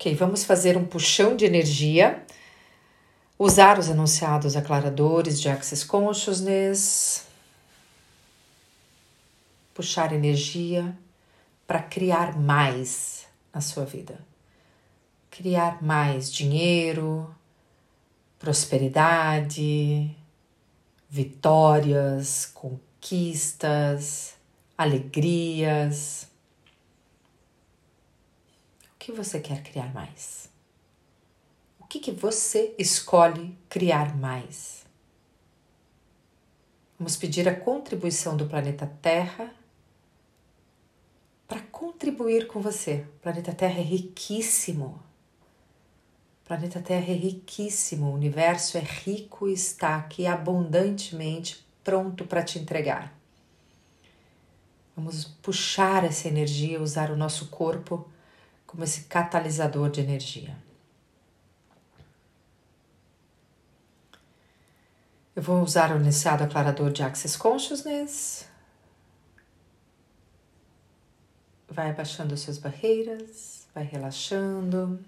Ok, vamos fazer um puxão de energia. Usar os enunciados aclaradores de Access Consciousness. Puxar energia para criar mais na sua vida. Criar mais dinheiro, prosperidade, vitórias, conquistas, alegrias. Que você quer criar mais? O que, que você escolhe criar mais? Vamos pedir a contribuição do planeta Terra para contribuir com você. O planeta Terra é riquíssimo. O planeta Terra é riquíssimo. O universo é rico e está aqui abundantemente pronto para te entregar. Vamos puxar essa energia, usar o nosso corpo como esse catalisador de energia. Eu vou usar o iniciado aclarador de Access Consciousness. Vai abaixando suas barreiras, vai relaxando.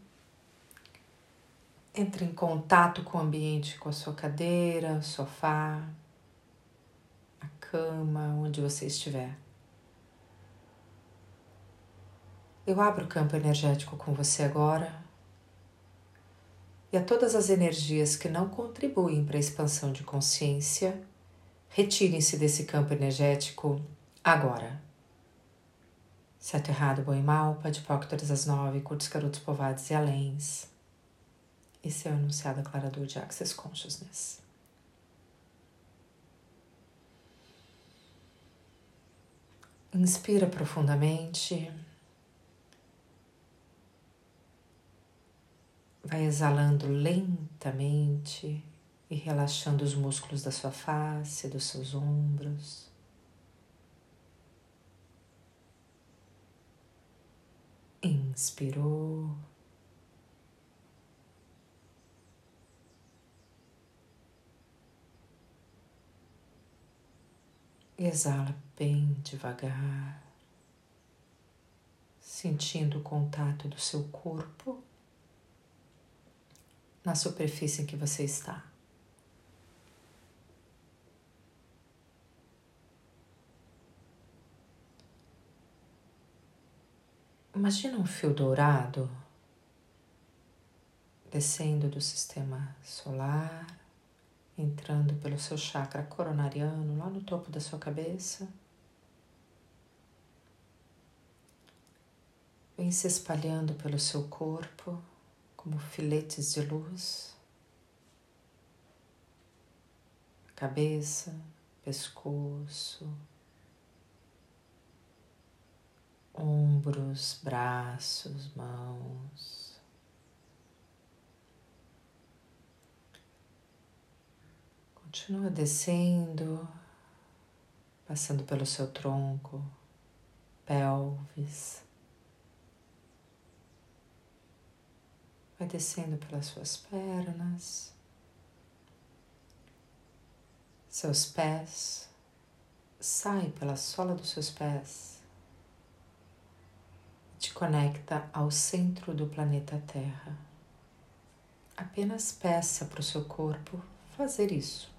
Entre em contato com o ambiente, com a sua cadeira, sofá, a cama, onde você estiver. Eu abro o campo energético com você agora. E a todas as energias que não contribuem para a expansão de consciência, retirem-se desse campo energético agora. Certo, errado, bom e mal, padipóctoras às nove, curtos, carotos, povados e aléns. Esse é o enunciado aclarador de Access Consciousness. Inspira profundamente. Vai exalando lentamente e relaxando os músculos da sua face, dos seus ombros. Inspirou. Exala bem devagar, sentindo o contato do seu corpo na superfície em que você está. Imagina um fio dourado descendo do sistema solar, entrando pelo seu chakra coronariano, lá no topo da sua cabeça. Vem se espalhando pelo seu corpo como filetes de luz, cabeça, pescoço, ombros, braços, mãos. Continua descendo, passando pelo seu tronco, pelvis. Vai descendo pelas suas pernas, seus pés, sai pela sola dos seus pés, te conecta ao centro do planeta Terra. Apenas peça para o seu corpo fazer isso.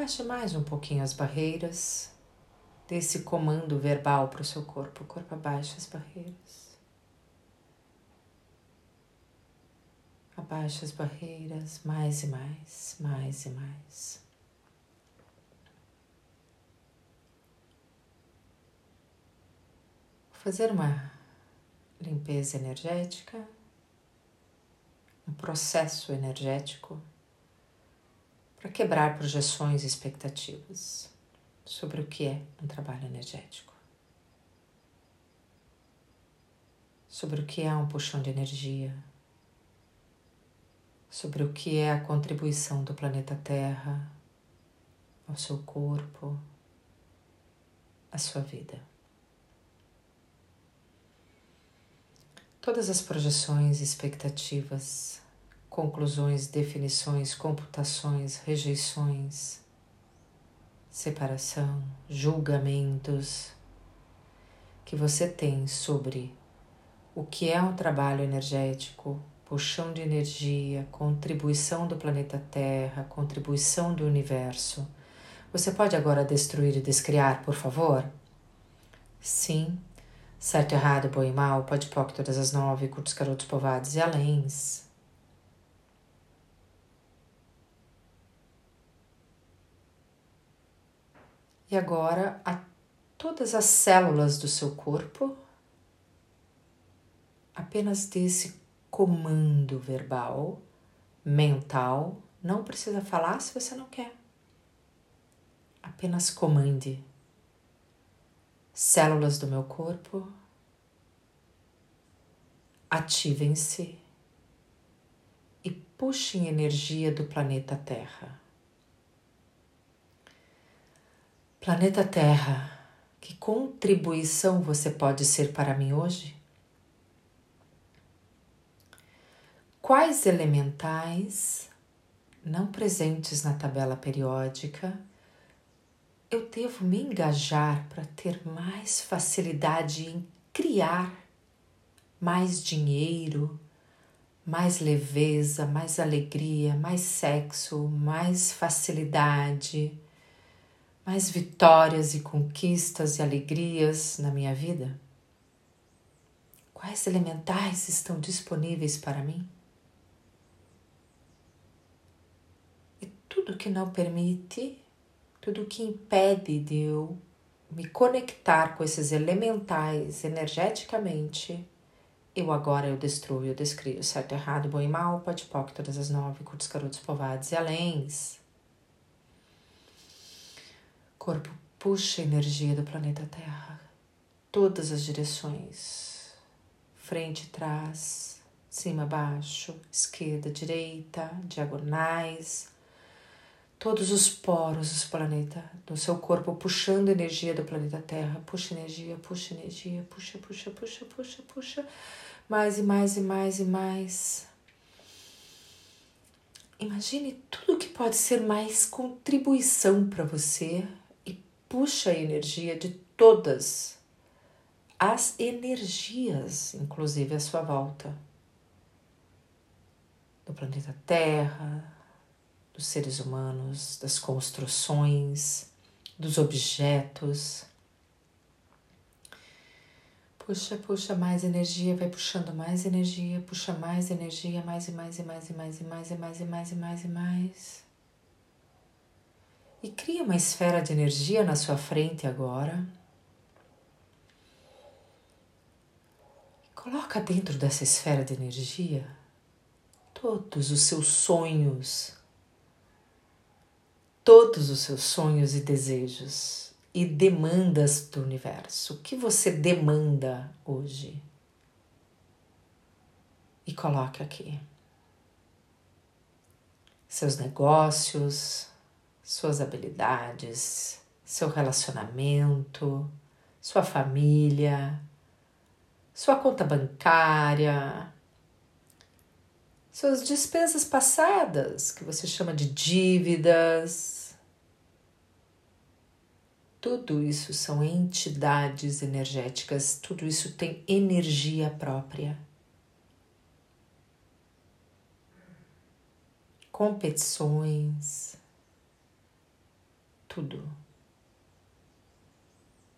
Abaixe mais um pouquinho as barreiras desse comando verbal para o seu corpo. O corpo abaixa as barreiras. Abaixa as barreiras mais e mais, mais e mais. Vou fazer uma limpeza energética, um processo energético para quebrar projeções e expectativas sobre o que é um trabalho energético, sobre o que é um puxão de energia, sobre o que é a contribuição do planeta Terra ao seu corpo, à sua vida. Todas as projeções e expectativas conclusões, definições, computações, rejeições separação, julgamentos que você tem sobre o que é um trabalho energético, puxão de energia, contribuição do planeta Terra, contribuição do universo. Você pode agora destruir e descriar, por favor? Sim. Certo, errado, bom e mal, pode poc todas as nove, curtos, carotos, povados e aléns. E agora a todas as células do seu corpo, apenas desse comando verbal, mental, não precisa falar se você não quer. Apenas comande. Células do meu corpo, ativem-se e puxem energia do planeta Terra. Planeta Terra, que contribuição você pode ser para mim hoje? Quais elementais não presentes na tabela periódica eu devo me engajar para ter mais facilidade em criar mais dinheiro, mais leveza, mais alegria, mais sexo, mais facilidade? Mais vitórias e conquistas e alegrias na minha vida? Quais elementais estão disponíveis para mim? E tudo que não permite, tudo que impede de eu me conectar com esses elementais energeticamente, eu agora eu destruo, eu descrio certo, errado, bom e mal, pode todas as nove, curtos, carotos, povados e aléns corpo puxa a energia do planeta Terra, todas as direções, frente, trás, cima, baixo, esquerda, direita, diagonais, todos os poros do planeta, do seu corpo puxando energia do planeta Terra, puxa energia, puxa energia, puxa, puxa, puxa, puxa, puxa, mais e mais e mais e mais. Imagine tudo que pode ser mais contribuição para você puxa a energia de todas as energias, inclusive à sua volta, do planeta Terra, dos seres humanos, das construções, dos objetos. Puxa, puxa mais energia, vai puxando mais energia, puxa mais energia, mais e mais e mais e mais e mais e mais e mais e mais e mais e cria uma esfera de energia na sua frente agora. Coloca dentro dessa esfera de energia todos os seus sonhos, todos os seus sonhos e desejos e demandas do universo. O que você demanda hoje? E coloque aqui seus negócios, suas habilidades, seu relacionamento, sua família, sua conta bancária, suas despesas passadas, que você chama de dívidas. Tudo isso são entidades energéticas, tudo isso tem energia própria. Competições, tudo.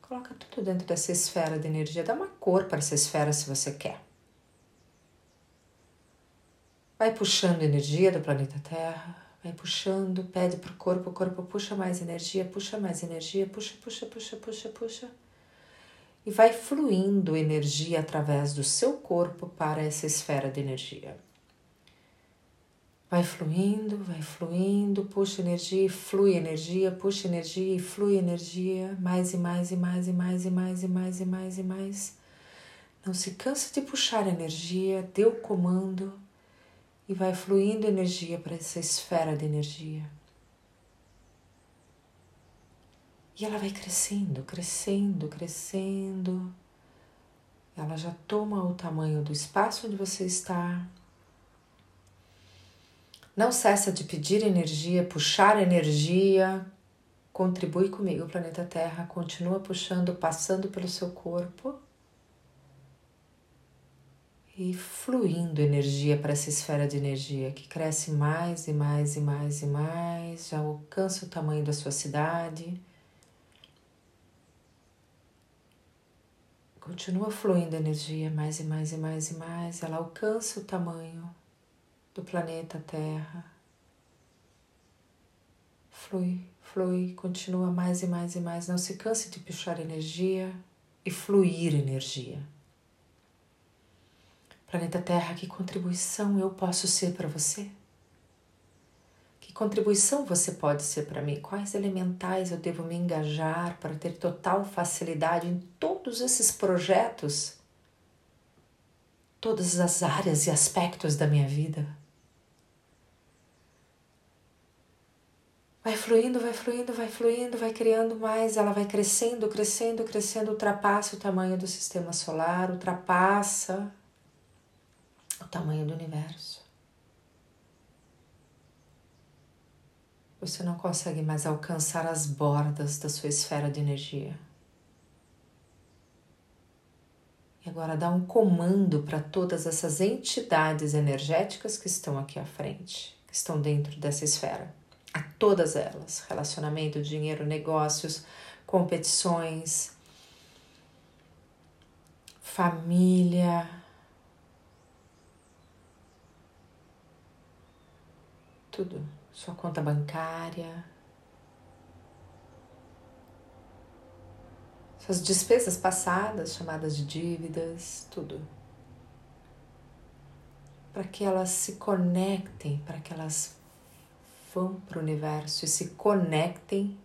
Coloca tudo dentro dessa esfera de energia. Dá uma cor para essa esfera se você quer. Vai puxando energia do planeta Terra. Vai puxando, pede para o corpo, o corpo puxa mais energia, puxa mais energia, puxa, puxa, puxa, puxa, puxa. E vai fluindo energia através do seu corpo para essa esfera de energia. Vai fluindo, vai fluindo, puxa energia, flui energia, puxa energia flui energia, mais e mais e mais e mais e mais e mais e mais e mais. Não se cansa de puxar energia, dê o comando e vai fluindo energia para essa esfera de energia. E ela vai crescendo, crescendo, crescendo. Ela já toma o tamanho do espaço onde você está não cessa de pedir energia, puxar energia. Contribui comigo, planeta Terra, continua puxando, passando pelo seu corpo. E fluindo energia para essa esfera de energia que cresce mais e mais e mais e mais, já alcança o tamanho da sua cidade. Continua fluindo energia mais e mais e mais e mais, ela alcança o tamanho do planeta Terra. Flui, flui, continua mais e mais e mais. Não se canse de puxar energia e fluir energia. Planeta Terra, que contribuição eu posso ser para você? Que contribuição você pode ser para mim? Quais elementais eu devo me engajar para ter total facilidade em todos esses projetos, todas as áreas e aspectos da minha vida? Vai fluindo, vai fluindo, vai fluindo, vai criando mais, ela vai crescendo, crescendo, crescendo, ultrapassa o tamanho do sistema solar, ultrapassa o tamanho do universo. Você não consegue mais alcançar as bordas da sua esfera de energia. E agora dá um comando para todas essas entidades energéticas que estão aqui à frente, que estão dentro dessa esfera a todas elas: relacionamento, dinheiro, negócios, competições, família. Tudo, sua conta bancária, suas despesas passadas, chamadas de dívidas, tudo. Para que elas se conectem, para que elas vão para o universo e se conectem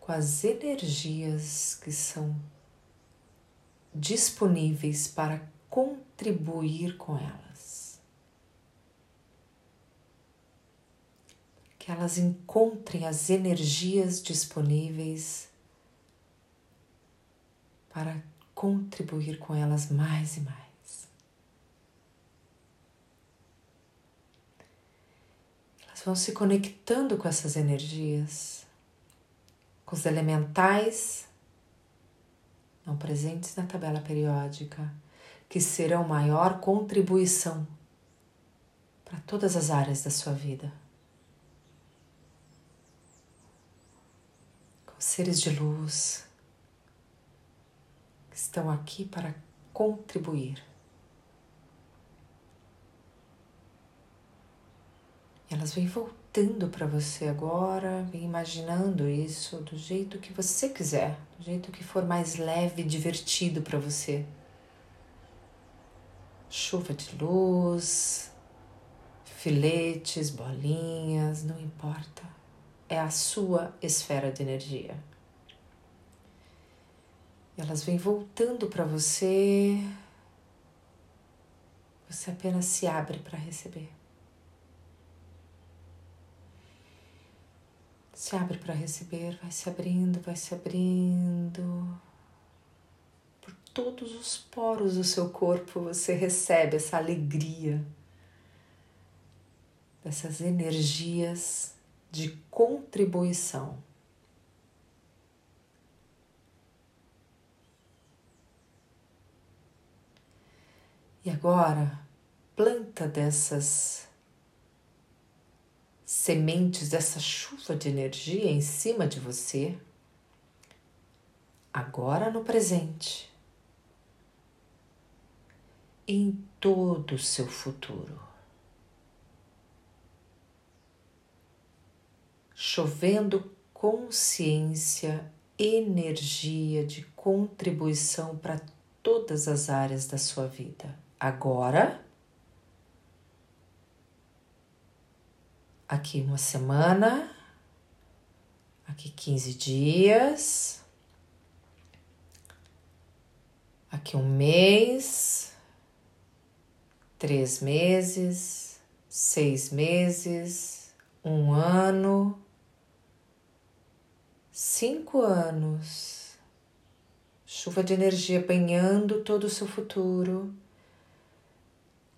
com as energias que são disponíveis para contribuir com elas. Que elas encontrem as energias disponíveis para contribuir com elas mais e mais. Vão se conectando com essas energias, com os elementais não presentes na tabela periódica, que serão maior contribuição para todas as áreas da sua vida. Com seres de luz que estão aqui para contribuir. Elas vêm voltando para você agora, vem imaginando isso do jeito que você quiser, do jeito que for mais leve e divertido para você. Chuva de luz, filetes, bolinhas, não importa. É a sua esfera de energia. Elas vêm voltando para você. Você apenas se abre para receber. Se abre para receber, vai se abrindo, vai se abrindo. Por todos os poros do seu corpo você recebe essa alegria, dessas energias de contribuição. E agora, planta dessas sementes dessa chuva de energia em cima de você, agora no presente, em todo o seu futuro. Chovendo consciência, energia de contribuição para todas as áreas da sua vida. Agora, aqui uma semana, aqui 15 dias, aqui um mês, três meses, seis meses, um ano, cinco anos. Chuva de energia banhando todo o seu futuro,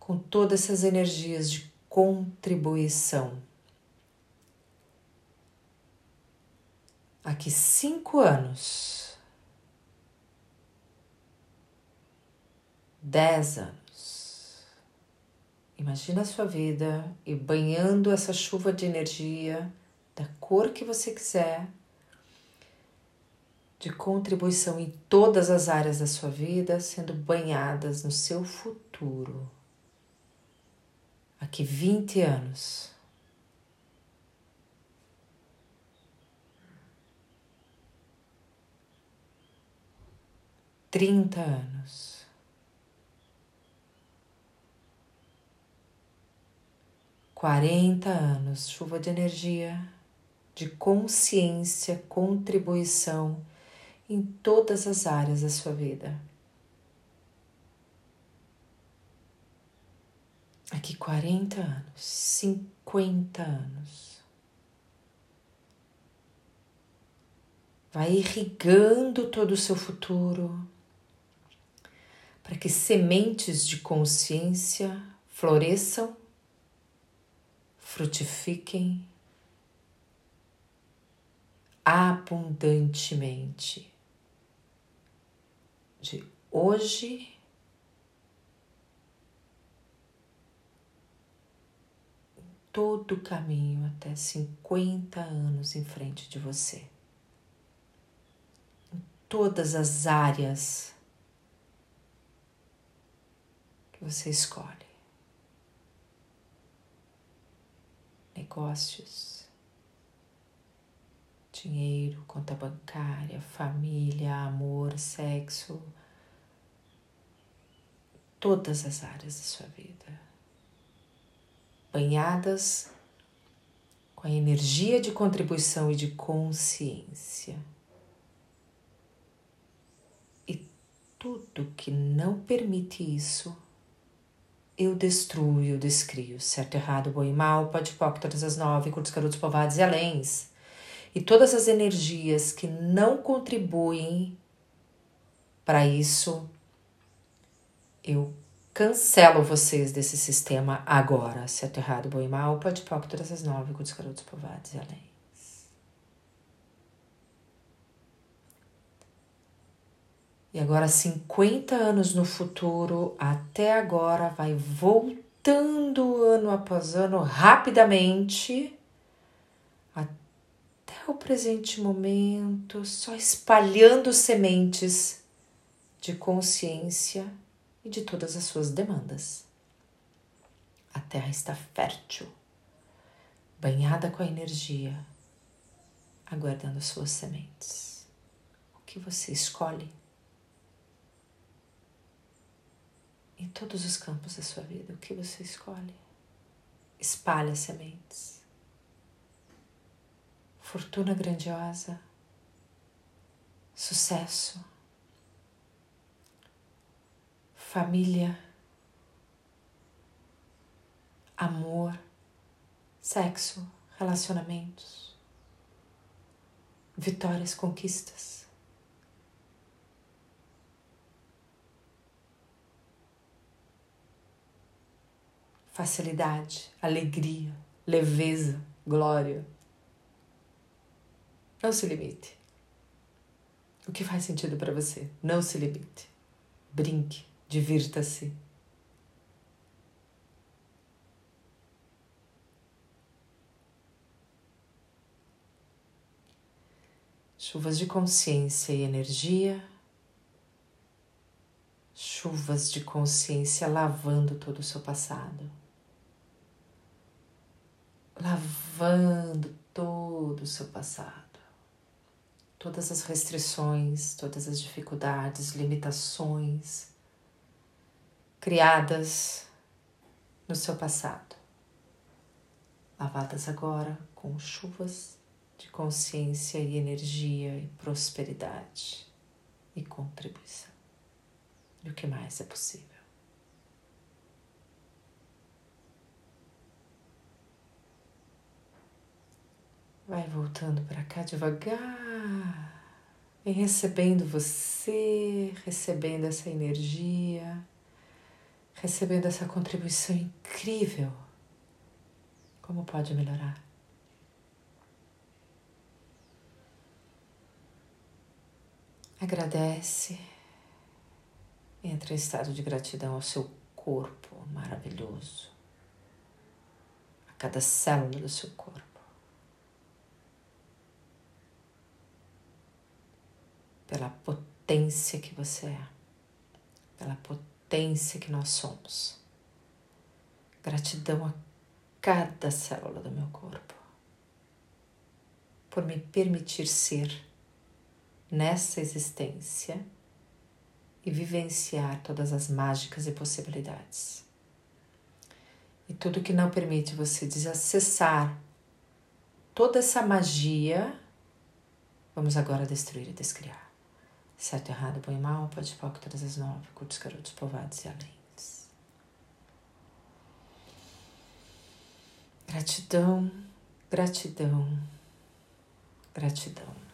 com todas essas energias de contribuição Aqui cinco anos, dez anos. Imagina a sua vida e banhando essa chuva de energia da cor que você quiser, de contribuição em todas as áreas da sua vida, sendo banhadas no seu futuro. Aqui 20 anos. Trinta anos. Quarenta anos, chuva de energia, de consciência, contribuição em todas as áreas da sua vida. Aqui 40 anos, 50 anos. Vai irrigando todo o seu futuro para que sementes de consciência floresçam, frutifiquem abundantemente de hoje todo o caminho até 50 anos em frente de você. Em todas as áreas que você escolhe. Negócios, dinheiro, conta bancária, família, amor, sexo, todas as áreas da sua vida, banhadas com a energia de contribuição e de consciência. E tudo que não permite isso, eu destruo e eu descrio. Certo, errado, bom e mal, pode pop, todas as nove, curtos, garotos, povados e aléns e todas as energias que não contribuem para isso, eu cancelo vocês desse sistema agora. Certo, errado, bom e mal, pode pop, todas as nove, com os garotos povados e além. E agora, 50 anos no futuro, até agora, vai voltando ano após ano rapidamente o presente momento, só espalhando sementes de consciência e de todas as suas demandas. A terra está fértil, banhada com a energia, aguardando suas sementes. O que você escolhe? Em todos os campos da sua vida, o que você escolhe? Espalha sementes. Fortuna grandiosa, sucesso, família, amor, sexo, relacionamentos, vitórias, conquistas. Facilidade, alegria, leveza, glória. Não se limite. O que faz sentido para você? Não se limite. Brinque, divirta-se. Chuvas de consciência e energia, chuvas de consciência lavando todo o seu passado, lavando todo o seu passado todas as restrições, todas as dificuldades, limitações criadas no seu passado, lavadas agora com chuvas de consciência e energia e prosperidade e contribuição. E o que mais é possível? Vai voltando para cá devagar. Vem recebendo você, recebendo essa energia, recebendo essa contribuição incrível. Como pode melhorar? Agradece. Entra em estado de gratidão ao seu corpo maravilhoso, a cada célula do seu corpo. Pela potência que você é, pela potência que nós somos. Gratidão a cada célula do meu corpo por me permitir ser nessa existência e vivenciar todas as mágicas e possibilidades. E tudo que não permite você desacessar toda essa magia, vamos agora destruir e descriar. Certo, errado, bom e mal, pode pouco, todas as nove, curtos, garotos, povados e além. Gratidão, gratidão, gratidão.